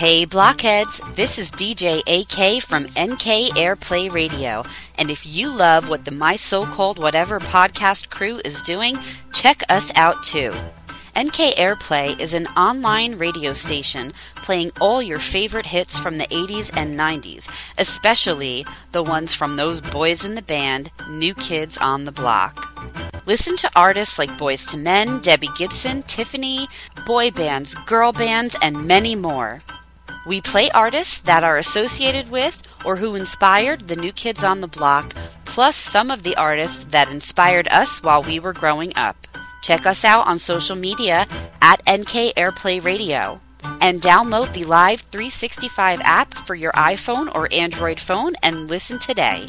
Hey blockheads, this is DJ AK from NK Airplay Radio, and if you love what the My So Called Whatever podcast crew is doing, check us out too. NK Airplay is an online radio station playing all your favorite hits from the 80s and 90s, especially the ones from those boys in the band, New Kids on the Block. Listen to artists like Boyz II Men, Debbie Gibson, Tiffany, boy bands, girl bands, and many more. We play artists that are associated with or who inspired the new kids on the block, plus some of the artists that inspired us while we were growing up. Check us out on social media at NK Airplay Radio. And download the Live 365 app for your iPhone or Android phone and listen today.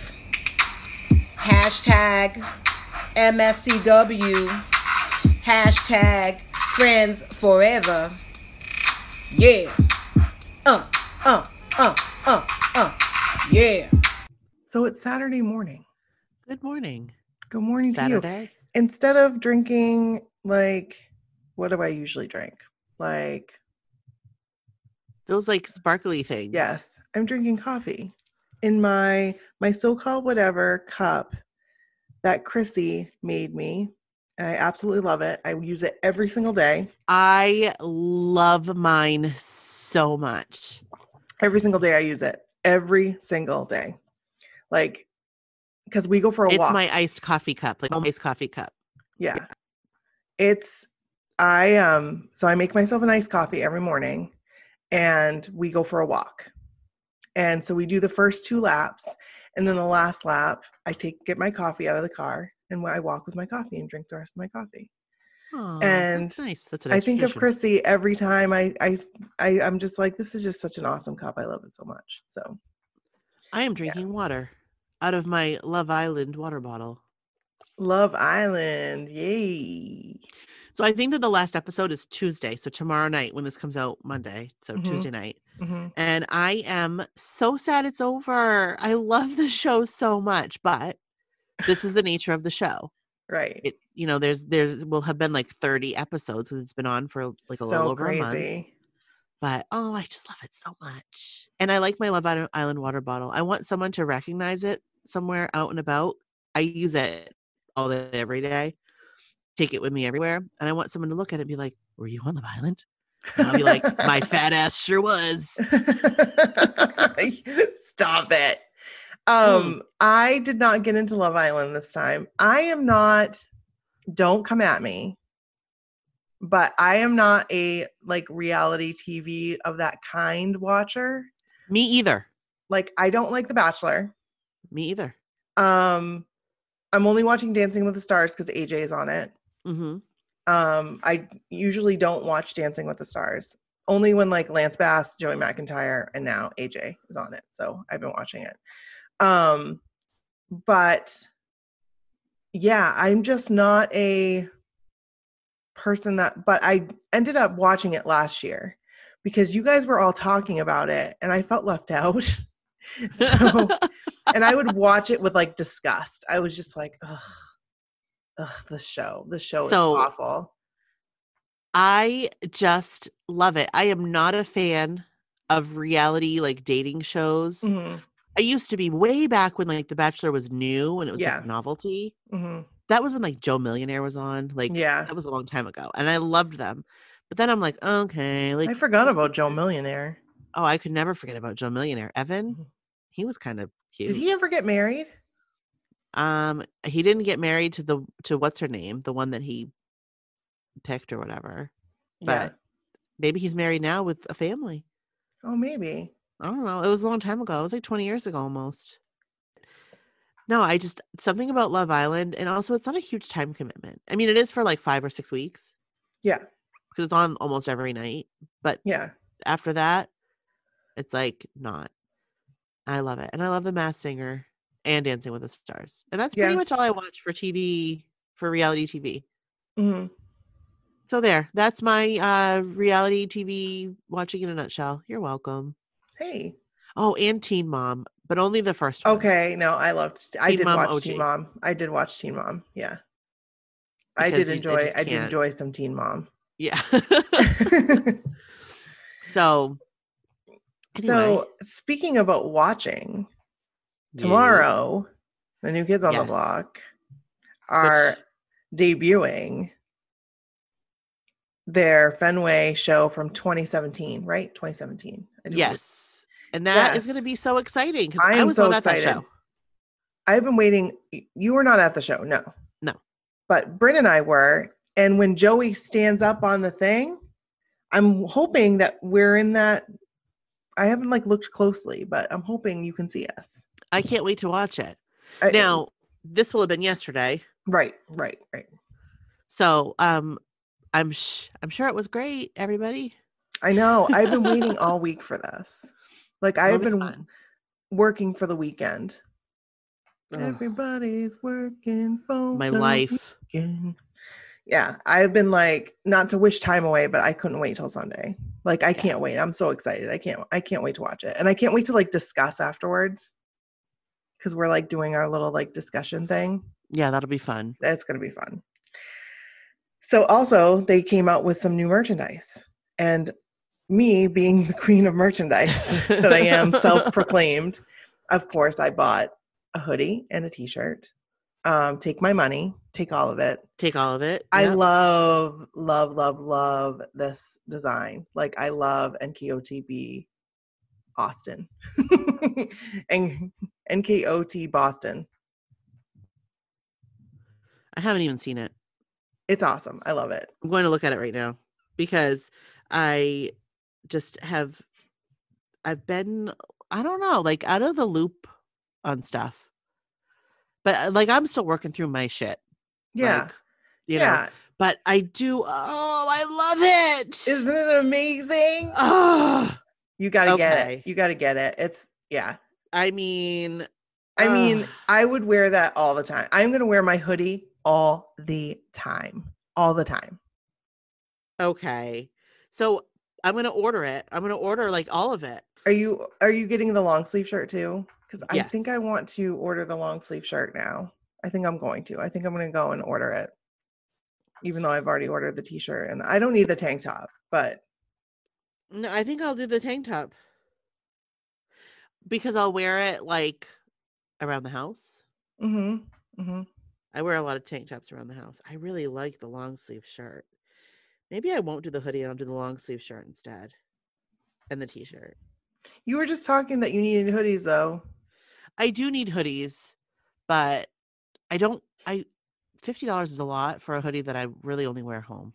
Hashtag MSCW. Hashtag friends forever. Yeah. Uh, uh, uh, uh, uh. Yeah. So it's Saturday morning. Good morning. Good morning to you. Instead of drinking like what do I usually drink? Like Those like sparkly things. yes, I'm drinking coffee in my my so-called whatever cup that Chrissy made me. And I absolutely love it. I use it every single day. I love mine so much. Every single day I use it. Every single day. Like because we go for a It's walk. It's my iced coffee cup, like my iced coffee cup. Yeah. It's I um so I make myself an iced coffee every morning and we go for a walk. And so we do the first two laps and then the last lap I take get my coffee out of the car and I walk with my coffee and drink the rest of my coffee. Aw, And that's nice. That's a I think of tradition. Chrissy every time I I, I I'm just like this is just such an awesome cup. I love it so much. So I am drinking water out of my Love Island water bottle. Love Island. Yay. So I think that the last episode is Tuesday. So tomorrow night when this comes out Monday. So Mhm. Tuesday night. hmm And I am so sad it's over. I love the show so much, but this is the nature of the show. Right. It you know, there's there will have been like 30 episodes because it's been on for like a little so over a month. But oh, I just love it so much. And I like my Love Island- Island water bottle. I want someone to recognize it somewhere out and about. I use it all day, every day. Take it with me everywhere. And I want someone to look at it and be like, Were you on Love Island? And I'll be like, My fat ass sure was. Stop it. Mm. Um, I did not get into Love Island this time. I am not, don't come at me, but I am not a like reality TV of that kind watcher. Me either. Like, I don't like The Bachelor. Me either. Um, I'm only watching Dancing with the Stars because AJ is on it. Hmm Um, I usually don't watch Dancing with the Stars. Only when like Lance Bass, Joey McIntyre, and now AJ is on it. So I've been watching it. Um, but yeah, I'm just not a person that but I ended up watching it last year because you guys were all talking about it and I felt left out. so and I would watch it with like disgust. I was just like, ugh, ugh, the show. The show So- is awful. I just love it. I am not a fan of reality like dating shows. Mhm, I used to be way back when like The Bachelor was new and it was Yeah. like novelty. mhm. That was when like Joe Millionaire was on. Like Yeah. that was a long time ago. And I loved them. But then I'm like, okay, like I forgot about Joe Millionaire. Oh, I could never forget about Joe Millionaire. Evan, Mhm. he was kind of cute. Did he ever get married? Um, he didn't get married to the to what's her name, the one that he picked or whatever. Yeah. But maybe he's married now with a family. Oh, maybe. I don't know. It was a long time ago. It was like 20 years ago almost. No, I just something about Love Island, and also it's not a huge time commitment. I mean, it is for like five or six weeks Yeah. because it's on almost every night. But Yeah. after that, it's like not. I love it, and I love the Masked Singer and Dancing with the Stars, and that's pretty Yeah. much all I watch for TV for reality TV. hmm So there, that's my uh reality TV watching in a nutshell. You're welcome. Hey. Oh, and Teen Mom, but only the first one. Okay. No, I loved. I Teen did Mom watch OG. Teen Mom. I did watch Teen Mom. Yeah. I Because did you- I enjoy. I did enjoy some Teen Mom. Yeah. so anyway, So speaking about watching, yes. tomorrow, the new kids on the block are debuting their Fenway show from 2017, right? 2017. I do believe. Yes. And that is going to be so exciting because I I, am was so not at that excited. show. I've been waiting. You were not at the show, no. No. But Bryn and I were. And when Joey stands up on the thing, I'm hoping that we're in that. I haven't like looked closely, but I'm hoping you can see us. I can't wait to watch it. I- Now, this will have been yesterday. right, right, right. So, um I'm sh- I'm sure it was great, everybody. I know. I've been waiting all week for this. Like I've be been fun. working for the weekend. Ugh, Everybody's working for my life. weekend. Yeah, I've been like not to wish time away, but I couldn't wait till Sunday. Like I Yeah. can't wait. I'm so excited. I can't. I can't wait to watch it, and I can't wait to like discuss afterwards because we're like doing our little like discussion thing. Yeah, that'll be fun. It's gonna be fun. So also they came out with some new merchandise, and me being the queen of merchandise that I am, self-proclaimed, of course I bought a hoodie and a t-shirt. Um, take my money, take all of it. Take all of it. I Yep. love, love, love, love this design. Like I love NKOTB Austin and NKOT Boston. I haven't even seen it. It's awesome. I love it. I'm going to look at it right now because I just have I've been I don't know, like out of the loop on stuff. But uh, like I'm still working through my shit. Yeah. like, you know. yeah. But I do oh, I love it. Isn't it amazing? oh, You gotta get it. You gotta get it. It's yeah. I mean I mean, I would wear that all the time. I'm gonna wear my hoodie all the time. All the time. okay. So I'm gonna order it. I'm gonna order like all of it. Are you are you getting the long sleeve shirt too? Because I think I want to order the long sleeve shirt now. I think I'm going to. I think I'm gonna go and order it. Even though I've already ordered the t-shirt and I don't need the tank top, but No, I think I'll do the tank top. Because I'll wear it like around the house. mm-hmm. Mm-hmm. I wear a lot of tank tops around the house. I really like the long sleeve shirt. Maybe I won't do the hoodie and I'll do the long sleeve shirt instead. And the t-shirt. You were just talking that you needed hoodies though. I do need hoodies, but I don't I $50 is a lot for a hoodie that I really only wear home.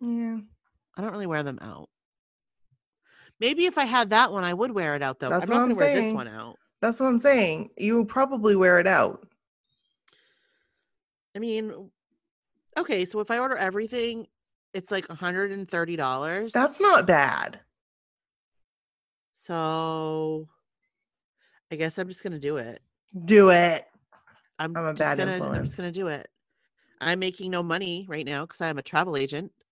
Yeah. I don't really wear them out. Maybe if I had that one, I would wear it out though. That's I'm what not I'm gonna wear this saying. one out. That's what I'm saying. You will probably wear it out. I mean, okay, so if I order everything, it's like $130. That's not bad. so I guess I'm just gonna do it. Do it. I'm, I'm a bad gonna, I'm just gonna do it. I'm making no money right now because I'm a travel agent.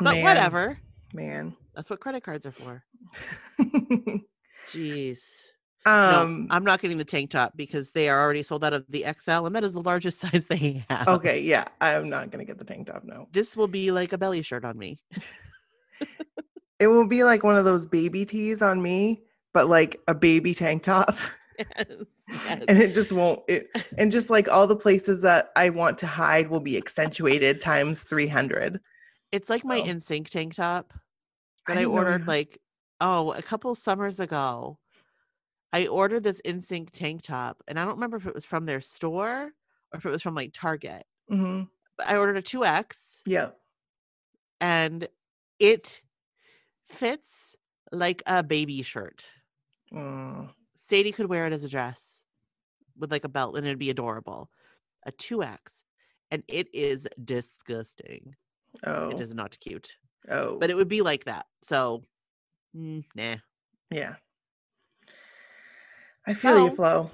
But Man, whatever. Man. That's what credit cards are for. um Jeez. no, I'm not getting the tank top because they are already sold out of the XL, and that is the largest size they have. okay, yeah. I'm not gonna get the tank top, no. This will be like a belly shirt on me. It will be like one of those baby tees on me, but like a baby tank top. yes. yes. and it just won't it and just like all the places that I want to hide will be accentuated times 300. It's like my Oh. NSYNC tank top that I, know ordered like oh a couple summers ago. I ordered this NSYNC tank top, and I don't remember if it was from their store or if it was from like Target. Mhm. I ordered a two X, Yeah. and it fits like a baby shirt. Mm. Sadie could wear it as a dress. with like a belt and it'd be adorable. A 2X. And it is disgusting. Oh, It is not cute. Oh, But it would be like that. So mm, nah. yeah. I feel you, Well, Flo.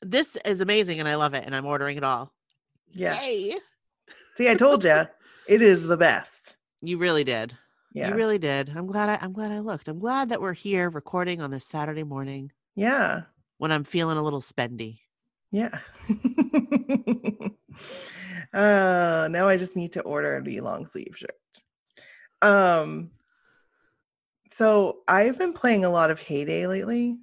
This is amazing and I love it and I'm ordering it all. Yes. Yay. See, I told you, it is the best. You really did. Yeah, You really did. I'm glad I I'm glad I looked. I'm glad that we're here recording on this Saturday morning yeah, when I'm feeling a little spendy. yeah. uh, now I just need to order the long sleeve shirt. Um, so I've been playing a lot of Heyday lately.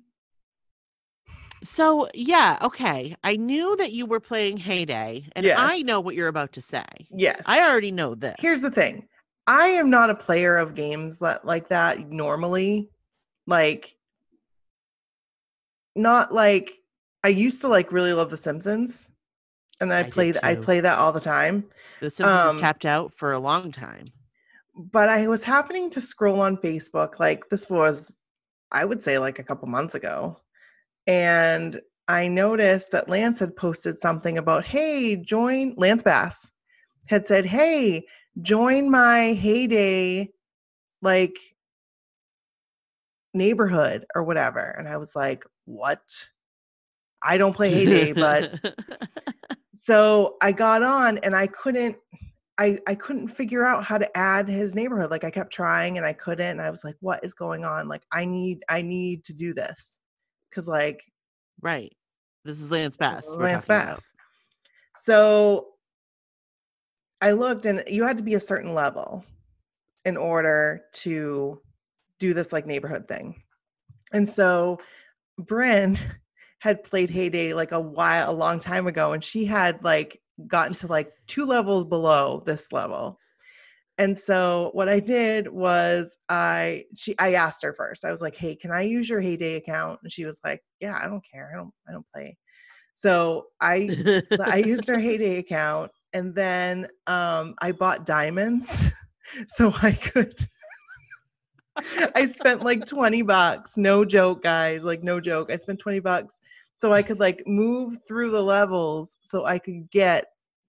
So yeah, okay. I knew that you were playing Heyday, and I know what you're about to say. Yes. I already know this. Here's the thing. I am not a player of games that, like that normally. Like not like I used to like really love The Simpsons. And I, I played I play that all the time. The Simpsons um, tapped out for a long time. But I was happening to scroll on Facebook like this was I would say like a couple months ago. And I noticed that Lance had posted something about, hey, join Lance Bass had said, hey, join my heyday like neighborhood or whatever. And I was like, what? I don't play heyday, but so I got on and I couldn't I I couldn't figure out how to add his neighborhood. Like I kept trying and I couldn't. And I was like, what is going on? Like I need I need to do this. Cause like right. This is Lance Bass. Lance talking about. Bass. So I looked and you had to be a certain level in order to do this like neighborhood thing. And so Bryn had played Heyday like a while, a long time ago, and she had like gotten to like two levels below this level. And so what I did was I she I asked her first. I was like, "Hey, can I use your Heyday account?" And she was like, "Yeah, I don't care. I don't I don't play." So I I used her Heyday account and then um I bought diamonds so I could I spent like 20 bucks. No joke, guys. Like no joke. I spent 20 bucks so I could like move through the levels so I could get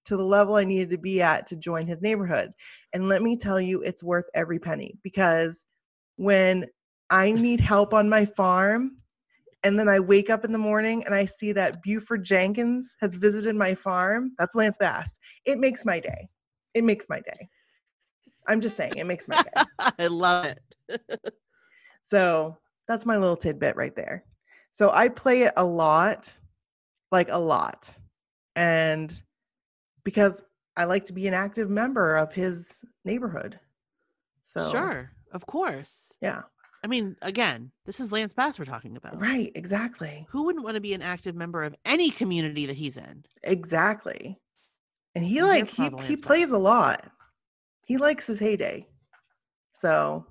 to the level I needed to be at to join his neighborhood. And let me tell you, it's worth every penny because when I need help on my farm and then I wake up in the morning and I see that Buford Jenkins has visited my farm, that's Lance Bass. It makes my day. It makes my day. I'm just saying, it makes my day. I love it. So that's my little tidbit right there. So I play it a lot, like a lot. And because I like to be an active member of his neighborhood. So, Sure. Of course. yeah, I mean, again, this is Lance Bass we're talking about. right, exactly. Who wouldn't want to be an active member of any community that he's in? Exactly. And he like he he plays a lot. He likes his heyday. So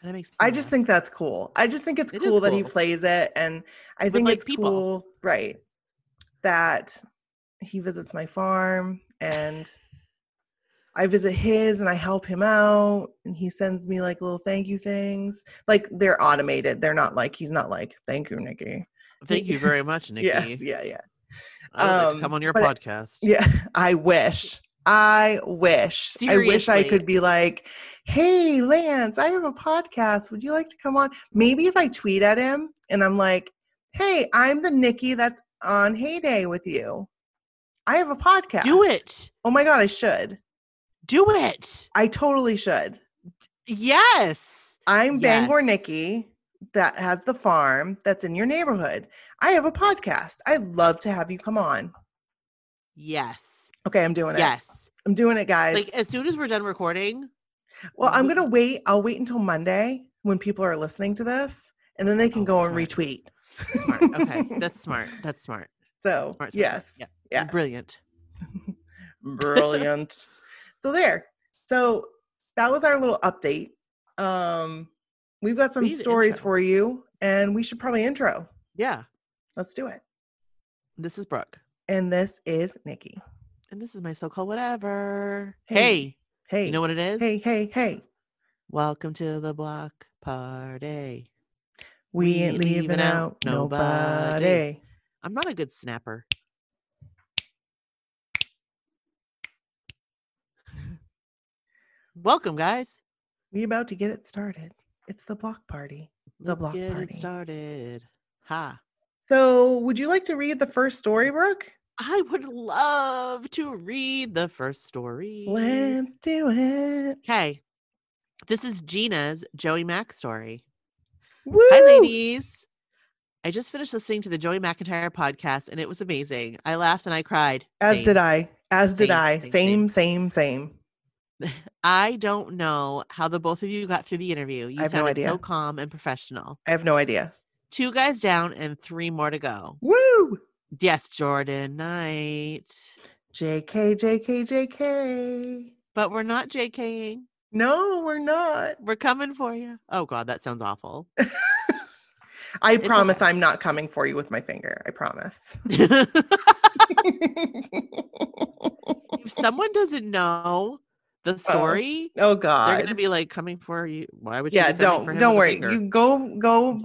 kind of makes I just think that's cool. I just think it's It is cool that he plays it, and I With, think like, it's people. cool, right? That he visits my farm, and I visit his, and I help him out, and he sends me like little thank you things. Like they're automated. They're not like he's not like thank you, Nikki. Thank you very much, Nikki. Yes, yeah, yeah, I would like Um, to come on your it- podcast. yeah. I wish. I wish. I wish I could be like, hey, Lance, I have a podcast. Would you like to come on? Maybe if I tweet at him and I'm like, hey, I'm the Nikki that's on Heyday with you. I have a podcast. Do it. Oh my God, I should. Do it. I totally should. Yes. I'm Bangor Yes. Nikki that has the farm that's in your neighborhood. I have a podcast. I'd love to have you come on. Yes. Okay, I'm doing it. Yes. I'm doing it, guys. Like as soon as we're done recording, Well, I'm w- gonna wait. I'll wait until Monday when people are listening to this, and then they can Oh, go and retweet. smart. Okay. That's smart. That's smart. so Smart, smart. yes, Yeah. yeah, Brilliant. brilliant. so there. So that was our little update. Um, we've got some We stories intro. for you, and we should probably intro. Yeah. Let's do it. This is Brooke. And this is Nikki. And this is my so-called whatever. Hey. Hey. You know what it is? Hey, hey, hey. Welcome to the block party. We We ain't leaving leaving out out nobody. nobody. I'm not a good snapper. Welcome, guys. We about to get it started. It's the block party. The Let's block get party. it started. Ha. So, would you like to read the first story, Brooke? I would love to read the first story. Let's do it. Okay. This is Gina's Joey Mac story. Woo! Hi, ladies. I just finished listening to the Joey McIntyre podcast and it was amazing. I laughed and I cried. As Same. did I. As did I. same, Same, same, same. I don't know how the both of you got through the interview. You I have no sounded idea. so calm and professional. I have no idea. Two guys down and three more to go. Woo! Yes, Jordan Knight. JK, JK, JK. But we're not JKing. No, we're not. We're coming for you. Oh God, that sounds awful. I It's promise I'm not coming for you with my finger. I promise. if someone doesn't know the uh, story, oh god, they're gonna be like coming for you. Why would you? yeah, be coming for don't don't worry. You go go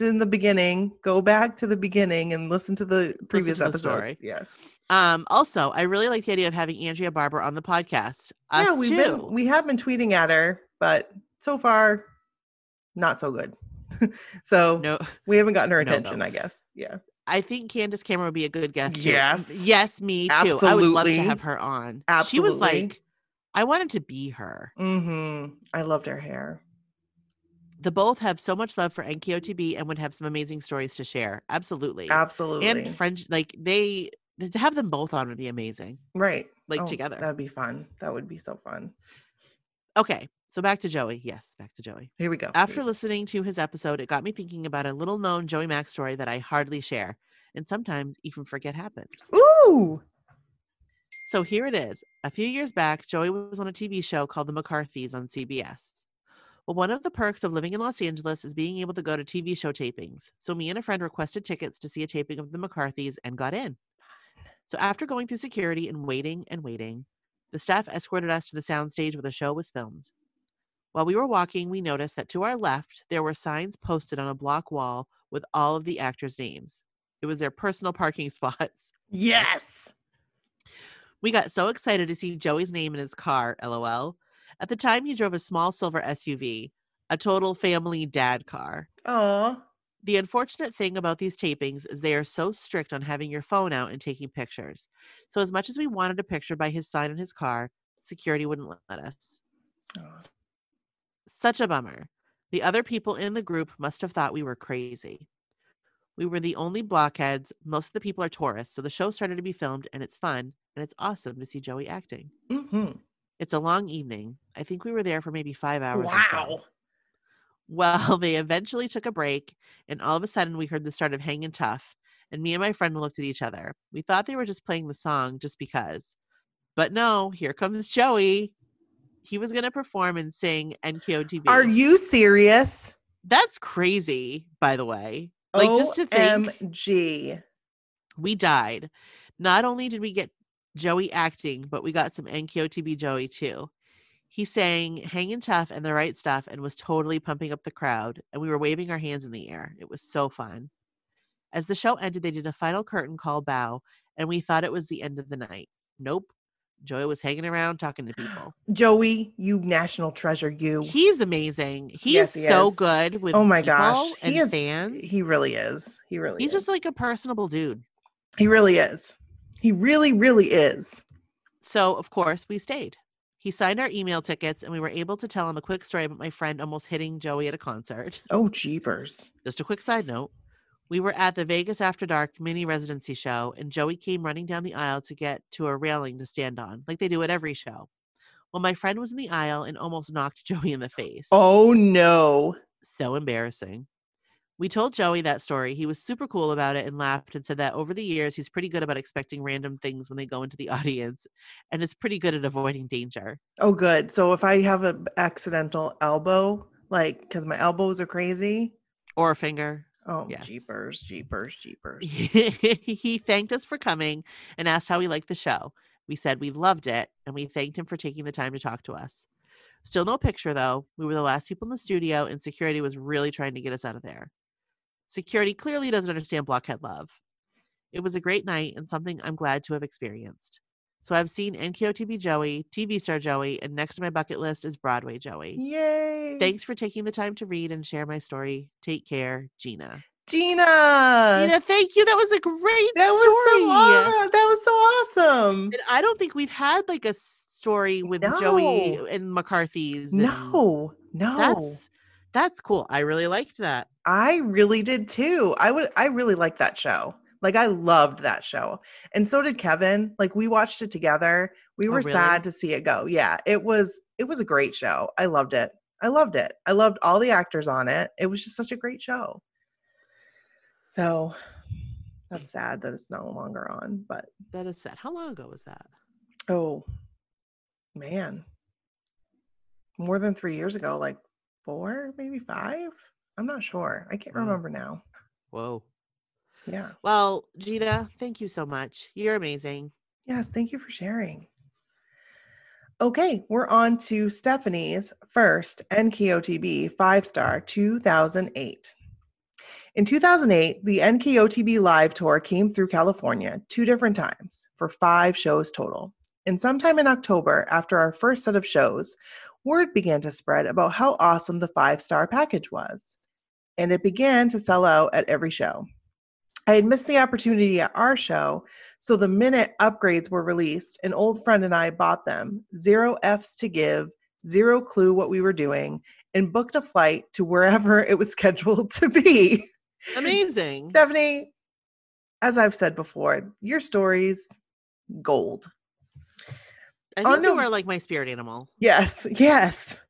in the beginning. Go back to the beginning and listen to the previous to the episodes. story. Yeah. Um, also, I really like the idea of having Andrea Barber on the podcast. Us yeah, we've too. been we have been tweeting at her, but so far not so good. so no, we haven't gotten her No, no. attention, I guess. Yeah. I think Candace Cameron would be a good guest too. Yes. yes, me too. I would love to have her on. Absolutely. She was like, I wanted to be her. Mm-hmm. I loved her hair. The both have so much love for NKOTB and would have some amazing stories to share. Absolutely. Absolutely. And French, like they to have them both on would be amazing. right. like, Oh, together. That'd be fun. That would be so fun. Okay, so back to Joey. Yes, back to Joey. Here we go. After listening to his episode, it got me thinking about a little known Joey Mack story that I hardly share and sometimes even forget happened. Ooh. So here it is. A few years back, Joey was on a TV show called The McCarthys on CBS. Well, one of the perks of living in Los Angeles is being able to go to TV show tapings. So me and a friend requested tickets to see a taping of The McCarthys and got in. So after going through security and waiting and waiting, the staff escorted us to the soundstage where the show was filmed. While we were walking, we noticed that to our left, there were signs posted on a block wall with all of the actors' names. It was their personal parking spots. Yes. We got so excited to see Joey's name in his car, lol. At the time, he drove a small silver SUV, a total family dad car. Aw. The unfortunate thing about these tapings is they are so strict on having your phone out and taking pictures. So, as much as we wanted a picture by his sign in his car, security wouldn't let us. Aw. Such a bummer. The other people in the group must have thought we were crazy. We were the only blockheads. Most of the people are tourists, so the show started to be filmed, and it's fun, and it's awesome to see Joey acting. Mm-hmm. It's a long evening. I think we were there for maybe five hours. or so. Wow. Well, they eventually took a break, and all of a sudden we heard the start of Hangin' Tough, and me and my friend looked at each other. We thought they were just playing the song just because. But no, here comes Joey. He was going to perform and sing NKOTB. Are you serious? That's crazy, by the way. Like, just to think OMG. we died. Not only did we get Joey acting, but we got some NKOTB Joey too. He sang Hangin' Tough and the right stuff and was totally pumping up the crowd, and we were waving our hands in the air. It was so fun. As the show ended, they did a final curtain call bow, and we thought it was the end of the night. Nope. Joey was hanging around talking to people. Joey, you national treasure, you. He's amazing. He's Yes, he so is. good with oh my people gosh. and He is fans. he really is. He really He's is. just like a personable dude. he really is. He really, really is. So, of course, we stayed. He signed our email tickets, and we were able to tell him a quick story about my friend almost hitting Joey at a concert. Oh jeepers. Just a quick side note. We were at the Vegas After Dark mini residency show, and Joey came running down the aisle to get to a railing to stand on, like they do at every show. Well, my friend was in the aisle and almost knocked Joey in the face. Oh no. So embarrassing. We told Joey that story. He was super cool about it and laughed and said that over the years, he's pretty good about expecting random things when they go into the audience and is pretty good at avoiding danger. Oh good. So if I have an accidental elbow, like because my elbows are crazy. Or a finger. Oh Yes. jeepers, jeepers, jeepers. he thanked us for coming and asked how we liked the show. We said we loved it and we thanked him for taking the time to talk to us. Still no picture though. We were the last people in the studio and security was really trying to get us out of there. Security clearly doesn't understand blockhead love. It was a great night and something I'm glad to have experienced. So I've seen NKOTB Joey, TV star Joey, and next to my bucket list is Broadway Joey. Yay. Thanks for taking the time to read and share my story. Take care, Gina. Gina. Gina, thank you. That was a great that was so aw- that was so awesome. And I don't think we've had like a story with Joey No. and McCarthy's. and No, no. That's that's cool. I really liked that. I really did too. I would I really liked that show. Like I loved that show. And so did Kevin. Like we watched it together. We Oh, were really? sad to see it go. Yeah, it was it was a great show. I loved it. I loved it. I loved all the actors on it. It was just such a great show. So that's sad that it's no longer on, but That is sad. How long ago was that? oh man. More than 3 years ago, like 4, maybe 5? I'm not sure. I can't remember now. Whoa. Yeah. Well, Gina, thank you so much. You're amazing. Yes, thank you for sharing. Okay, we're on to Stephanie's first NKOTB five star 2008. In 2008, the NKOTB live tour came through California two different times for five shows total. And sometime in October, after our first set of shows, word began to spread about how awesome the five star package was. And it began to sell out at every show. I had missed the opportunity at our show so the minute upgrades were released, an old friend and I bought them, zero F's to give, zero clue what we were doing, and booked a flight to wherever it was scheduled to be. Amazing. Stephanie, as I've said before, your stories, gold. I think you are like my spirit animal. Yes, yes.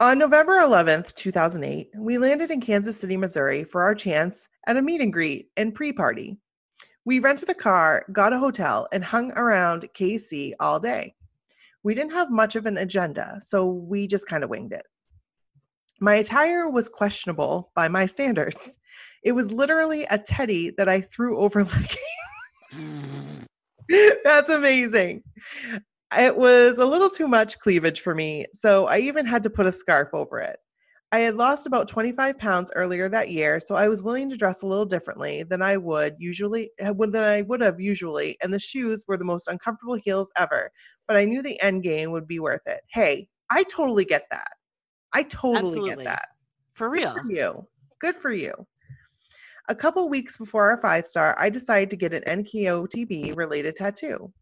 On November 11th, 2008, we landed in Kansas City, Missouri for our chance at a meet and greet and pre party. We rented a car, got a hotel, and hung around KC all day. We didn't have much of an agenda, so we just kind of winged it. My attire was questionable by my standards. It was literally a teddy that I threw over leggings. That's amazing. It was a little too much cleavage for me, so I even had to put a scarf over it. I had lost about 25 pounds earlier that year, so I was willing to dress a little differently than I would usually uh, than I would have usually, and the shoes were the most uncomfortable heels ever, but I knew the end game would be worth it. Hey, I totally get that. I totally Absolutely. get that. For real. Good for you. Good for you. A couple weeks before our five star, I decided to get an NKOTB related tattoo.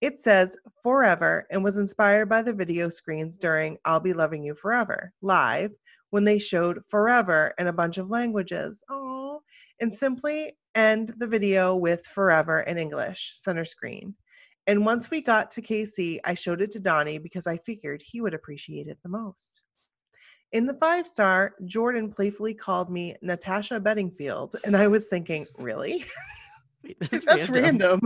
It says forever and was inspired by the video screens during I'll Be Loving You Forever live when they showed forever in a bunch of languages. Oh, and simply end the video with forever in English, center screen. And once we got to KC, I showed it to Donnie because I figured he would appreciate it the most. In the five star, Jordan playfully called me Natasha Bedingfield, and I was thinking, really? Wait, That's random.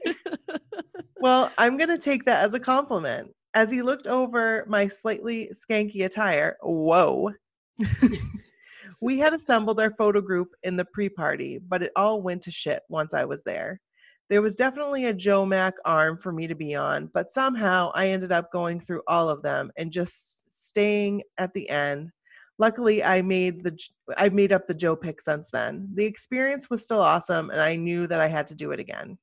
well, I'm going to take that as a compliment. As he looked over my slightly skanky attire, whoa. we had assembled our photo group in the pre party, but it all went to shit once I was there. There was definitely a Joe Mac arm for me to be on, but somehow I ended up going through all of them and just staying at the end. Luckily, I made the I made up the Joe pick since then. The experience was still awesome, and I knew that I had to do it again.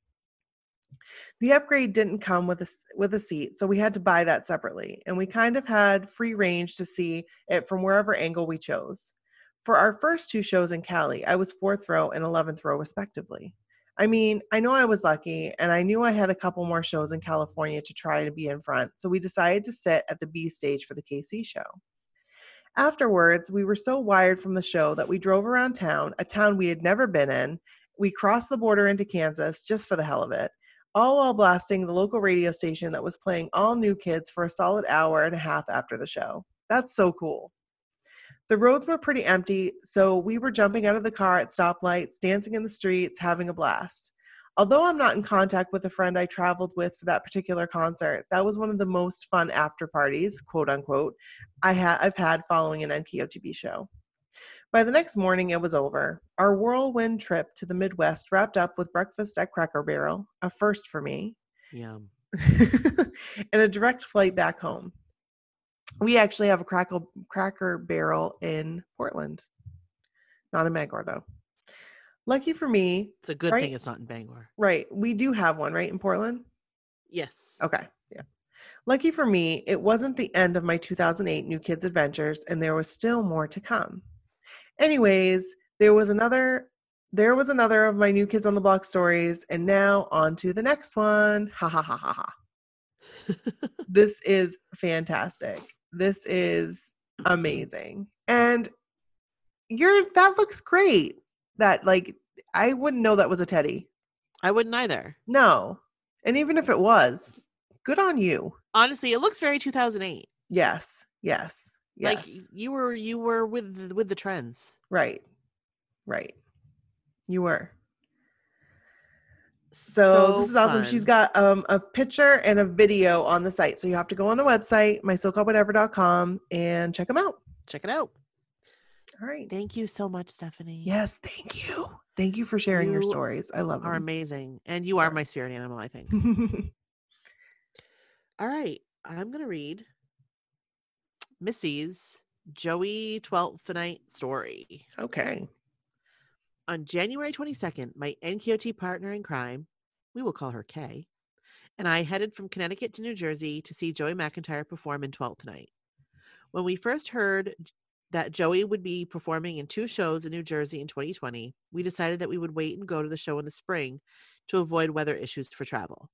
The upgrade didn't come with a with a seat, so we had to buy that separately, and we kind of had free range to see it from wherever angle we chose. For our first two shows in Cali, I was fourth row and 11th row respectively. I mean, I know I was lucky, and I knew I had a couple more shows in California to try to be in front, so we decided to sit at the B stage for the KC show. Afterwards, we were so wired from the show that we drove around town, a town we had never been in. We crossed the border into Kansas just for the hell of it, all while blasting the local radio station that was playing all new kids for a solid hour and a half after the show. That's so cool. The roads were pretty empty, so we were jumping out of the car at stoplights, dancing in the streets, having a blast. Although I'm not in contact with a friend I traveled with for that particular concert, that was one of the most fun after parties, quote unquote, I ha- I've had following an NKOTB show. By the next morning, it was over. Our whirlwind trip to the Midwest wrapped up with breakfast at Cracker Barrel, a first for me, Yum. and a direct flight back home. We actually have a crackle, Cracker Barrel in Portland, not in Bangor though. Lucky for me, It's a good Right? thing it's not in Bangor. right? We do have one, right, in Portland? Yes. Okay. Yeah. Lucky for me, it wasn't the end of my 2008 New Kids Adventures, and there was still more to come. Anyways, there was another. There was another of my New Kids on the Block stories, and now on to the next one. Ha ha ha ha ha. this is fantastic. This is amazing. And you're that looks great. That like I wouldn't know that was a teddy. I wouldn't either. No. And even if it was, good on you. Honestly, it looks very 2008. Yes. Yes. Yes. Like you were you were with with the trends. right. Right. You were. So, this is awesome. She's got um, a picture and a video on the site. So you have to go on the website, mysocalledwhatever.com, and check them out. check it out. All right. Thank you so much, Stephanie. Yes. Thank you. Thank you for sharing your stories. I love them. are them. amazing. And you are my spirit animal, I think. All right. I'm going to read Missy's Joey 12th night story. okay. On January 22nd, my NKOT partner in crime, we will call her Kay, and I headed from Connecticut to New Jersey to see Joey McIntyre perform in 12th night. When we first heard that Joey would be performing in two shows in New Jersey in 2020, we decided that we would wait and go to the show in the spring to avoid weather issues for travel.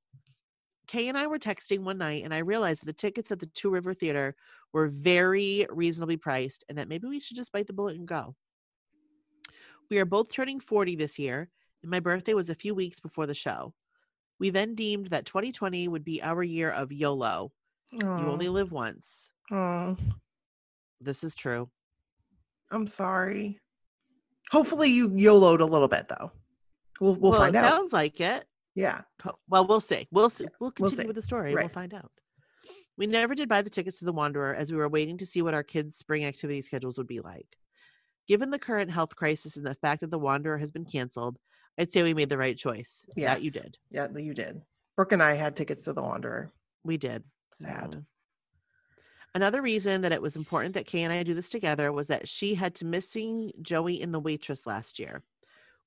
Kay and I were texting one night, and I realized that the tickets at the Two River Theater were very reasonably priced, and that maybe we should just bite the bullet and go. We are both turning 40 this year, and my birthday was a few weeks before the show. We then deemed that 2020 would be our year of YOLO. You only live once. Oh, This is true. I'm sorry. Hopefully you YOLO'd a little bit though. We'll we'll well, find it out. sounds like it. Yeah. Well, we'll see. We'll see. Yeah, We'll we'll continue see. with the story. and We'll find out. We never did buy the tickets to the Wanderer as we were waiting to see what our kids' spring activity schedules would be like. Given the current health crisis and the fact that the Wanderer has been canceled, I'd say we made the right choice. Yeah, you did. Yeah, you did. Brooke and I had tickets to the Wanderer. We did. Sad. Another reason that it was important that Kay and I do this together was that she had to miss seeing Joey in The Waitress last year.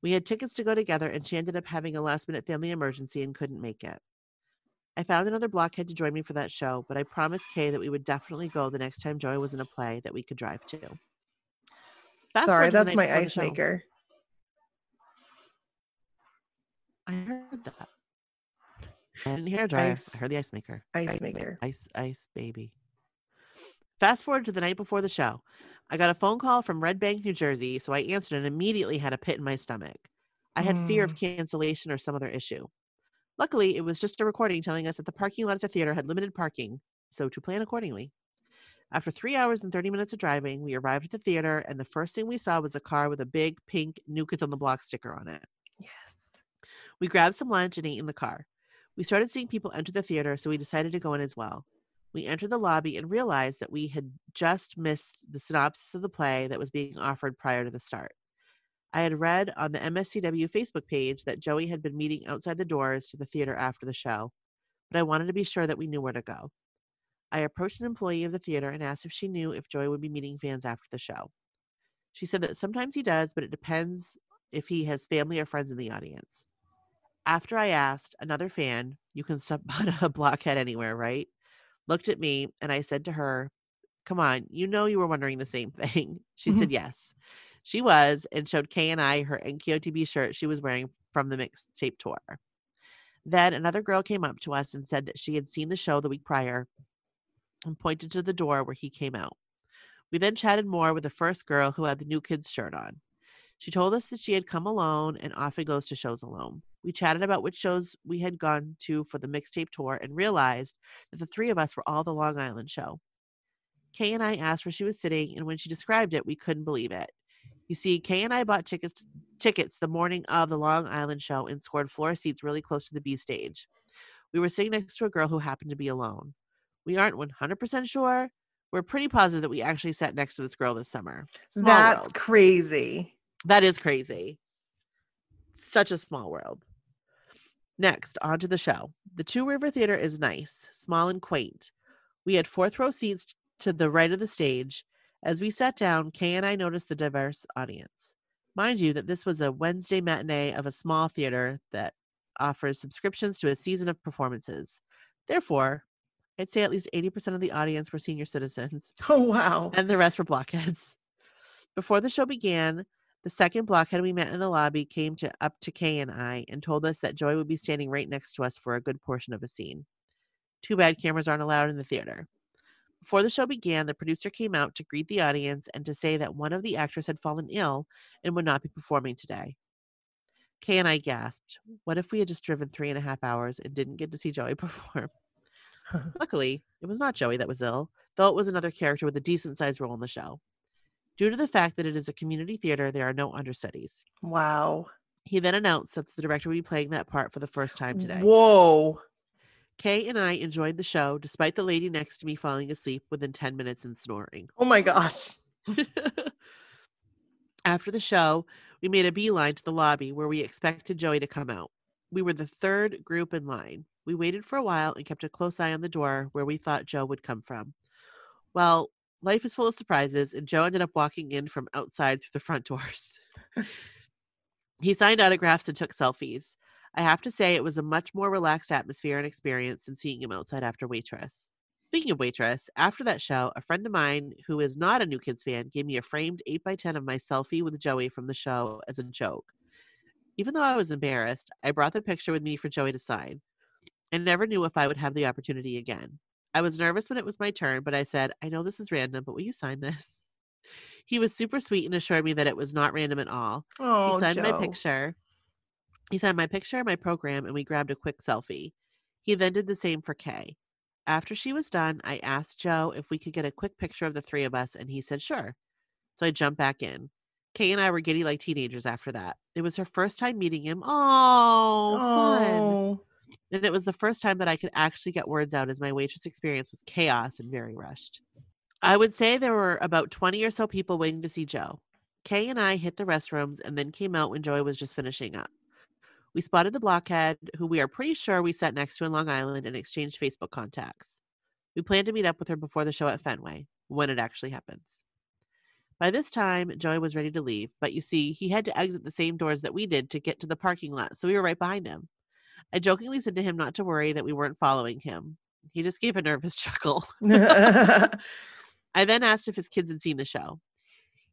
We had tickets to go together, and she ended up having a last minute family emergency and couldn't make it. I found another blockhead to join me for that show, but I promised Kay that we would definitely go the next time Joey was in a play that we could drive to. Fast Sorry, forward to the that's my ice maker. I heard that. I didn't hear dryer. Ice. I heard the ice maker. Ice maker. Ice, ice, baby. Fast forward to the night before the show. I got a phone call from Red Bank, New Jersey, so I answered and immediately had a pit in my stomach. I had fear of hmm. cancellation or some other issue. Luckily, it was just a recording telling us that the parking lot at the theater had limited parking, so to plan accordingly. After three hours and 30 minutes of driving, we arrived at the theater, and the first thing we saw was a car with a big pink New Kids on the Block sticker on it. Yes. We grabbed some lunch and ate in the car. We started seeing people enter the theater, so we decided to go in as well. We entered the lobby and realized that we had just missed the synopsis of the play that was being offered prior to the start. I had read on the MSCW Facebook page that Joey had been meeting outside the doors to the theater after the show, but I wanted to be sure that we knew where to go. I approached an employee of the theater and asked if she knew if Joy would be meeting fans after the show. She said that sometimes he does, but it depends if he has family or friends in the audience. After I asked, another fan, you can stop on a blockhead anywhere, right? Looked at me and I said to her, Come on, you know you were wondering the same thing. She said mm-hmm. yes. She was and showed Kay and I her NKOTB shirt she was wearing from the mixtape tour. Then another girl came up to us and said that she had seen the show the week prior and pointed to the door where he came out. We then chatted more with the first girl who had the new kids shirt on. She told us that she had come alone and often goes to shows alone. We chatted about which shows we had gone to for the mixtape tour and realized that the three of us were all the Long Island show. Kay and I asked where she was sitting, and when she described it, we couldn't believe it. You see, Kay and I bought tickets tickets the morning of the Long Island show and scored floor seats really close to the B stage. We were sitting next to a girl who happened to be alone. We aren't 100% sure. We're pretty positive that we actually sat next to this girl this summer. Small That's world. crazy. That is crazy. Such a small world. Next, on to the show. The Two River Theater is nice, small, and quaint. We had fourth row seats to the right of the stage. As we sat down, Kay and I noticed the diverse audience. Mind you, that this was a Wednesday matinee of a small theater that offers subscriptions to a season of performances. Therefore, I'd say at least 80% of the audience were senior citizens Oh wow. and the rest were blockheads. Before the show began, the second blockhead we met in the lobby came to up to Kay and I and told us that Joy would be standing right next to us for a good portion of a scene. Too bad cameras aren't allowed in the theater. Before the show began, the producer came out to greet the audience and to say that one of the actors had fallen ill and would not be performing today. Kay and I gasped. What if we had just driven three and a half hours and didn't get to see Joey perform? Luckily, it was not Joey that was ill, though it was another character with a decent sized role in the show. Due to the fact that it is a community theater, there are no understudies. wow. He then announced that the director would be playing that part for the first time today. Whoa. Kay and I enjoyed the show despite the lady next to me falling asleep within 10 minutes and snoring. Oh my gosh. After the show, we made a beeline to the lobby where we expected Joey to come out. We were the third group in line. We waited for a while and kept a close eye on the door where we thought Joe would come from. Well, life is full of surprises, and Joe ended up walking in from outside through the front doors. he signed autographs and took selfies. I have to say, it was a much more relaxed atmosphere and experience than seeing him outside after Waitress. Speaking of Waitress, after that show, a friend of mine who is not a New Kids fan gave me a framed 8x10 of my selfie with Joey from the show as a joke. Even though I was embarrassed, I brought the picture with me for Joey to sign. I never knew if I would have the opportunity again. I was nervous when it was my turn, but I said, I know this is random, but will you sign this? He was super sweet and assured me that it was not random at all. Oh, he signed my Joe. picture. He signed my picture, my program, and we grabbed a quick selfie. He then did the same for Kay. After she was done, I asked Joe if we could get a quick picture of the three of us, and he said sure. So I jumped back in. Kay and I were giddy like teenagers after that. It was her first time meeting him. Oh, fun. And it was the first time that I could actually get words out as my waitress experience was chaos and very rushed. I would say there were about 20 or so people waiting to see Joe. Kay and I hit the restrooms and then came out when Joey was just finishing up. We spotted the blockhead, who we are pretty sure we sat next to in Long Island and exchanged Facebook contacts. We plan to meet up with her before the show at Fenway, when it actually happens. By this time, Joey was ready to leave, but you see, he had to exit the same doors that we did to get to the parking lot, so we were right behind him. I jokingly said to him not to worry that we weren't following him. He just gave a nervous chuckle. I then asked if his kids had seen the show.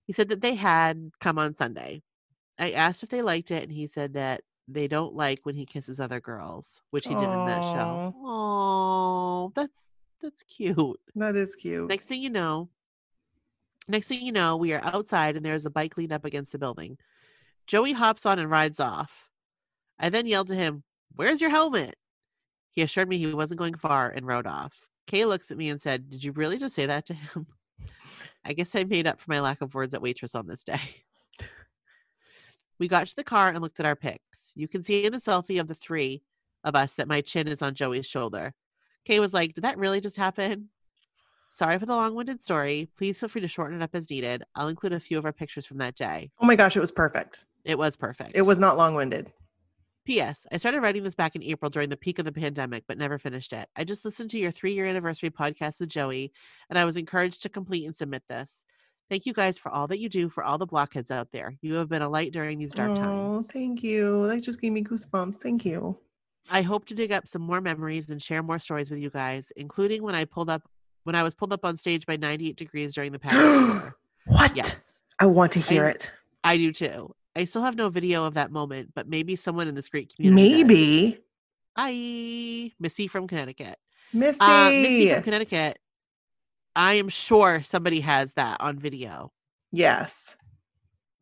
He said that they had come on Sunday. I asked if they liked it, and he said that they don't like when he kisses other girls, which he did in that show. Oh, that's that's cute. that is cute. Next thing you know, next thing you know, we are outside and there's a bike leaned up against the building. Joey hops on and rides off. I then yelled to him, Where's your helmet? He assured me he wasn't going far and rode off. Kay looks at me and said, Did you really just say that to him? I guess I made up for my lack of words at waitress on this day. We got to the car and looked at our pics. You can see in the selfie of the three of us that my chin is on Joey's shoulder. Kay was like, Did that really just happen? Sorry for the long winded story. Please feel free to shorten it up as needed. I'll include a few of our pictures from that day. oh my gosh, it was perfect. It was perfect. It was not long winded. P.S. I started writing this back in April during the peak of the pandemic, but never finished it. I just listened to your three year anniversary podcast with Joey, and I was encouraged to complete and submit this. Thank you guys for all that you do for all the blockheads out there. You have been a light during these dark Oh, times. thank you. That just gave me goosebumps. Thank you. I hope to dig up some more memories and share more stories with you guys, including when I pulled up when I was pulled up on stage by 98 degrees during the tour. What? Yes, I want to hear I- it. I do too. I still have no video of that moment, but maybe someone in this great community. Maybe. Hi, Missy from Connecticut. Missy. Uh, Missy from Connecticut. I am sure somebody has that on video. yes.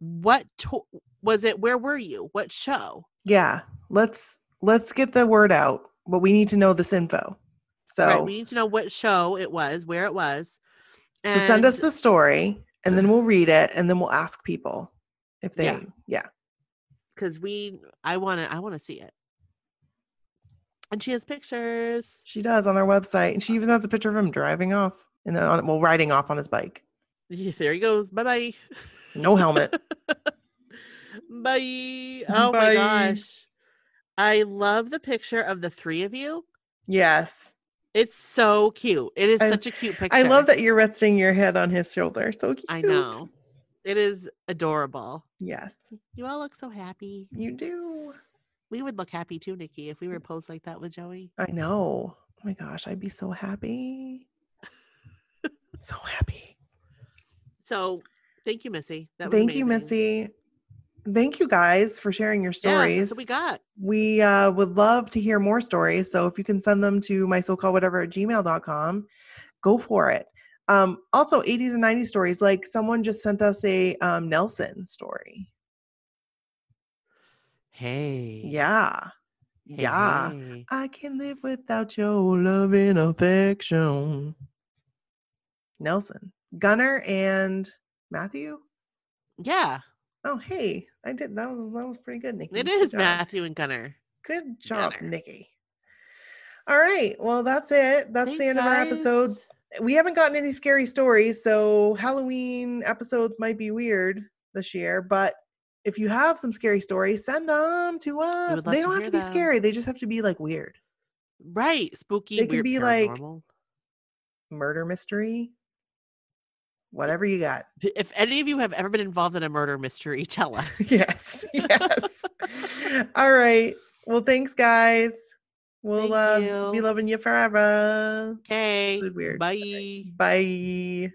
What to- was it? Where were you? What show? Yeah. Let's let's get the word out. But we need to know this info. So Right, we need to know what show it was, where it was. so send us the story and then we'll read it and then we'll ask people if they Yeah. yeah. because we I want to I want to see it. And she has pictures. She does on our website. And she even has a picture of him driving off and then on well riding off on his bike. Yeah, there he goes. Bye bye. No helmet. bye. Oh Bye. my gosh. I love the picture of the three of you. yes. It's so cute. It is I- such a cute picture. I love that you're resting your head on his shoulder. So cute. I know. It is adorable. Yes, You all look so happy. you do. We would look happy too, Nikki, if we were posed like that with Joey. I know. Oh my gosh, I'd be so happy. so happy. So thank you, Missy. That was Thank you. Missy. Thank you guys for sharing your Yeah, stories. what we got. we uh, would love to hear more stories. So if you can send them to my so called whatever at gmail.com, go for it. Um, also, 80s and 90s stories. Like someone just sent us a um, Nelson story. Hey. Yeah. Hey, yeah. hey. I can live without your love and affection. Nelson, Gunnar, and Matthew. Yeah. Oh, hey, I did. That was that was pretty good, Nikki. It is Good. Matthew and Gunnar. Good job, Gunnar. Nikki. All right. Well, that's it. That's the Thanks, end of our episode. We haven't gotten any scary stories, so Halloween episodes might be weird this year. But if you have some scary stories, send them to us. They don't have to be them. scary. They just have to be like weird. Right. Spooky. They could weird, be like- Murder mystery. Whatever you got. If any of you have ever been involved in a murder mystery, tell us. yes. Yes. All right. Well, thanks, guys. We'll uh, be loving you forever. Okay. Weird. Bye. Bye.